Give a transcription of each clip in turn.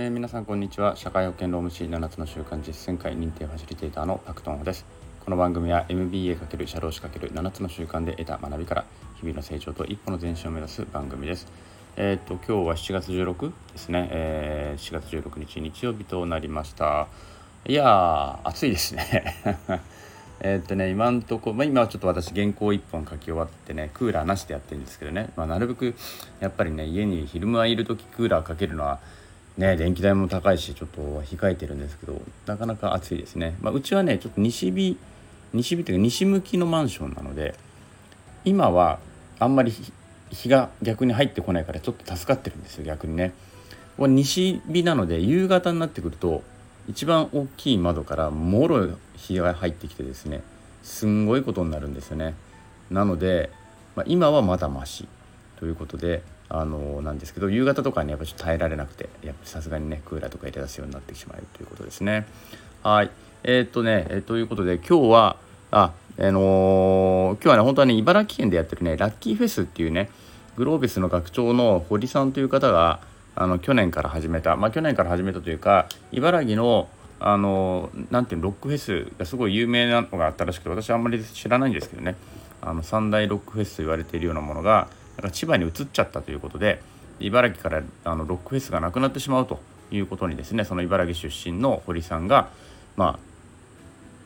えー、皆さんこんにちは。社会保険労務士7つの習慣実践会認定ファシリテーターのパクトンです。この番組は MBA× 社労士 ×7 つの習慣で得た学びから日々の成長と一歩の前進を目指す番組です。えー、っと今日は7月16ですね、えー、7月16日日曜日となりました。いやー暑いですね。え、っとね今んとこ、まあ、今はちょっと私原稿1本書き終わってねクーラーなしでやってるんですけどね、まあ、なるべくやっぱりね家に昼間いる時クーラーかけるのはね電気代も高いしちょっと控えてるんですけどなかなか暑いですね、まあ、うちはねちょっと西日西日というか西向きのマンションなので今はあんまり日が逆に入ってこないからちょっと助かってるんですよ逆にね。西日なので夕方になってくると一番大きい窓からもろい日が入ってきてですねすんごいことになるんですよね。なので、まあ、今はまだましということであのなんですけど夕方とかにやっぱちょっと耐えられなくてやっぱさすがにねクーラーとか入れ出すようになってしまうということですね。はい。えー、っとね、えー、ということで今日はああのー、今日はね本当はね茨城県でやってるねラッキーフェスっていうねグロービスの学長の堀さんという方があの去年から始めたまあ去年から始めたというか茨城のあのなていうのロックフェスがすごい有名なのがあったらしくて私はあんまり知らないんですけどねあの三大ロックフェスと言われているようなものがなんか千葉に移っちゃったということで茨城からあのロックフェスがなくなってしまうということにですねその茨城出身の堀さんがまあ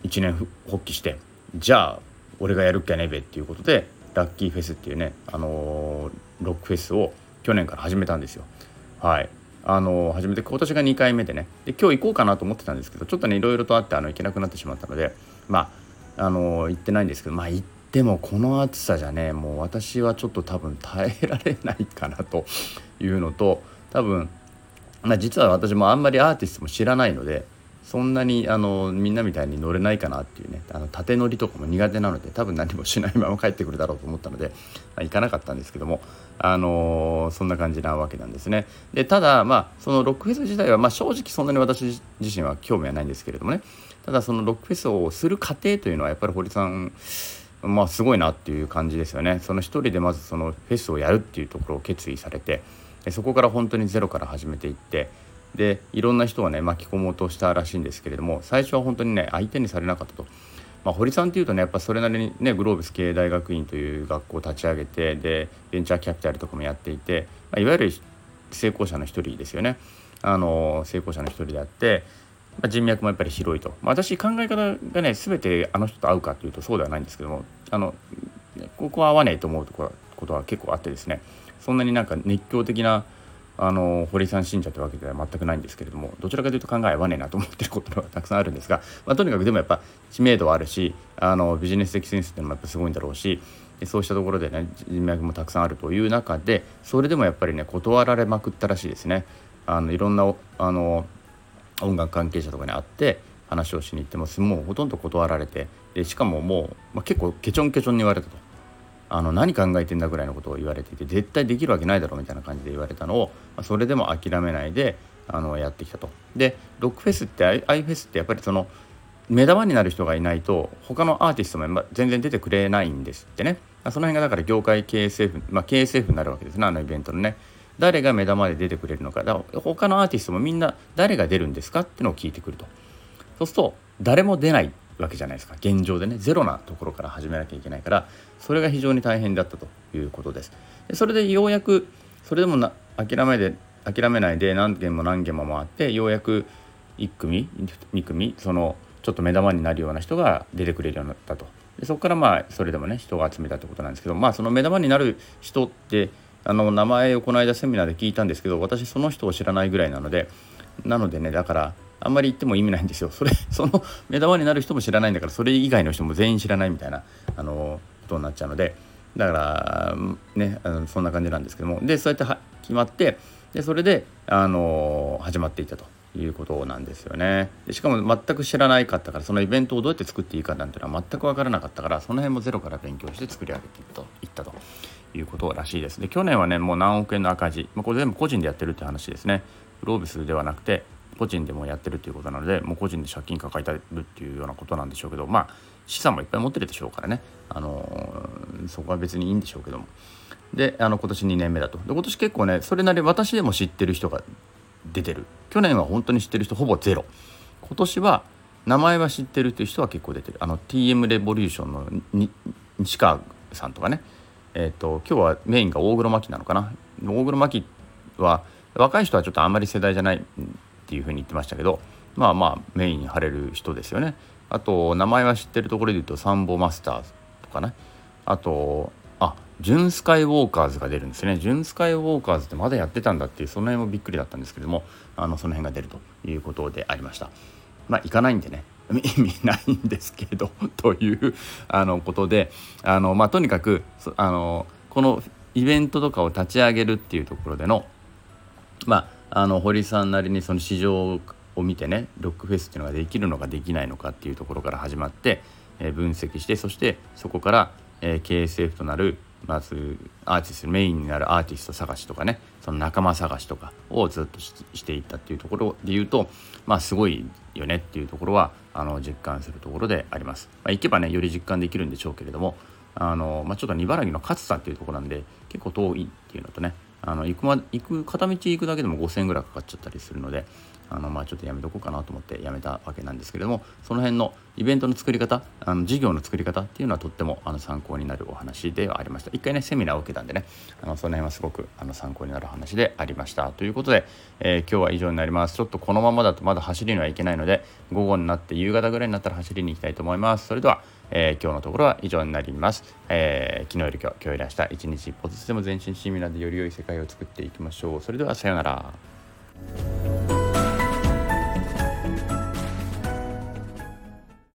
一年発起してじゃあ俺がやるっきゃねべっていうことでラッキーフェスっていうね、あのー、ロックフェスを去年から始めたんですよ。はいあのー、始めて今年が2回目でねで今日行こうかなと思ってたんですけどちょっとねいろいろとあってあの行けなくなってしまったのでまああのー、行ってないんですけどまあ行ってでもこの暑さじゃねもう私はちょっと多分耐えられないかなと いうのと多分、まあ、実は私もあんまりアーティストも知らないのでそんなにあのみんなみたいに乗れないかなっていうねあの縦乗りとかも苦手なので多分何もしないまま帰ってくるだろうと思ったので、まあ、行かなかったんですけども、あのー、そんな感じなわけなんですね。でただまあそのロックフェス自体は、まあ、正直そんなに私自身は興味はないんですけれどもねただそのロックフェスをする過程というのはやっぱり堀さんまあすごいなっていう感じですよね。その一人でまずそのフェスをやるっていうところを決意されてそこから本当にゼロから始めていってでいろんな人をね巻き込もうとしたらしいんですけれども最初は本当にね相手にされなかったと。まあ、堀さんっていうとねやっぱそれなりにねグローブス経営大学院という学校を立ち上げてでベンチャーキャピタルとかもやっていて、まあ、いわゆる成功者の一人ですよねあの成功者の一人であって、ま、人脈もやっぱり広いと、まあ、私考え方がね全てあの人と合うかというとそうではないんですけどもあのここは合わないと思うとこことは結構あってですねそんなになんか熱狂的なあの堀さん信者というわけでは全くないんですけれどもどちらかというと考え合わねえなと思ってることがたくさんあるんですが、まあ、とにかくでもやっぱ知名度はあるしあのビジネス的センスっていうのもやっぱすごいんだろうしそうしたところでね人脈もたくさんあるという中でそれでもやっぱりね断られまくったらしいですね。あのいろんなあの音楽関係者とかに会って話をしに行ってももうほとんど断られてでしかももう、まあ、結構ケチョンケチョンに言われたと。あの何考えてんだぐらいのことを言われていて絶対できるわけないだろみたいな感じで言われたのを、まあ、それでも諦めないであのやってきたと。でロックフェスってアイフェスってやっぱりその目玉になる人がいないと他のアーティストも全然出てくれないんですってねその辺がだから業界 KSF、まあ、KSF になるわけですねあのイベントのね誰が目玉で出てくれるのか。だから他のアーティストもみんな誰が出るんですかってのを聞いてくると。そうすると誰も出ないわけじゃないですか。現状でね。ゼロなところから始めなきゃいけないからそれが非常に大変だったということです。でそれでようやくそれでもな諦めで諦めないで何件も何件も回ってようやく1組2組そのちょっと目玉になるような人が出てくれるようになったと。でそこからまあそれでもね人が集めたってことなんですけどまあその目玉になる人ってあの名前をこの間セミナーで聞いたんですけど私その人を知らないぐらいなのでなのでねだからあんまり言っても意味ないんですよ。それその目玉になる人も知らないんだからそれ以外の人も全員知らないみたいなあのことになっちゃうのでだからねあのそんな感じなんですけども。でそうやっては決まってでそれであの始まっていたということなんですよね。でしかも全く知らないかったからそのイベントをどうやって作っていいかなんていうのは全く分からなかったからその辺もゼロから勉強して作り上げていったと。いうことらしいです。で去年はねもう何億円の赤字、まあ、これ全部個人でやってるって話ですね。グロービスではなくて個人でもやってるっていうことなのでもう個人で借金抱えてるっていうようなことなんでしょうけどまあ資産もいっぱい持ってるでしょうからね、あのー、そこは別にいいんでしょうけども。であの今年2年目だと。で今年結構ねそれなり私でも知ってる人が出てる。去年は本当に知ってる人ほぼゼロ。今年は名前は知ってるっていう人は結構出てる。あの TM レボリューションの西川さんとかね。えっ、ー、と今日はメインが大黒摩季なのかな？大黒摩季は若い人はちょっとあんまり世代じゃないっていうふうに言ってましたけどまあまあメインに張れる人ですよね。あと名前は知ってるところで言うとサンボマスターズとかね。あとあジュンスカイウォーカーズが出るんですね。ジュンスカイウォーカーズってまだやってたんだっていうその辺もびっくりだったんですけどもあのその辺が出るということでありました。まあ行かないんでね。意味ないんですけどというあのことであの、まあ、とにかくあのこのイベントとかを立ち上げるっていうところでのまああの堀さんなりにその市場を見てねロックフェスっていうのができるのかできないのかっていうところから始まって、えー、分析してそしてそこから、えー、KSF となるまずアーティストメインになるアーティスト探しとかねその仲間探しとかをずっとしていったっていうところで言うとまあすごいよねっていうところはあの実感するところであります。まあ、行けばねより実感できるんでしょうけれどもあの、まあ、ちょっと茨城の勝さっていうところなんで結構遠いっていうのとねあの行くま行く片道行くだけでも5,000円ぐらいかかっちゃったりするのであのまあちょっとやめとこうかなと思ってやめたわけなんですけれどもその辺のイベントの作り方あの事業の作り方っていうのはとってもあの参考になるお話ではありました。一回ねセミナーを受けたんでねあのその辺はすごくあの参考になる話でありました。ということで、えー、今日は以上になります。ちょっとこのままだとまだ走りにはいけないので午後になって夕方ぐらいになったら走りに行きたいと思います。それではえー、今日のところは以上になります、えー、昨日より今日今日より明日一日一歩ずつでも全身シミナーでより良い世界を作っていきましょう。それではさようなら。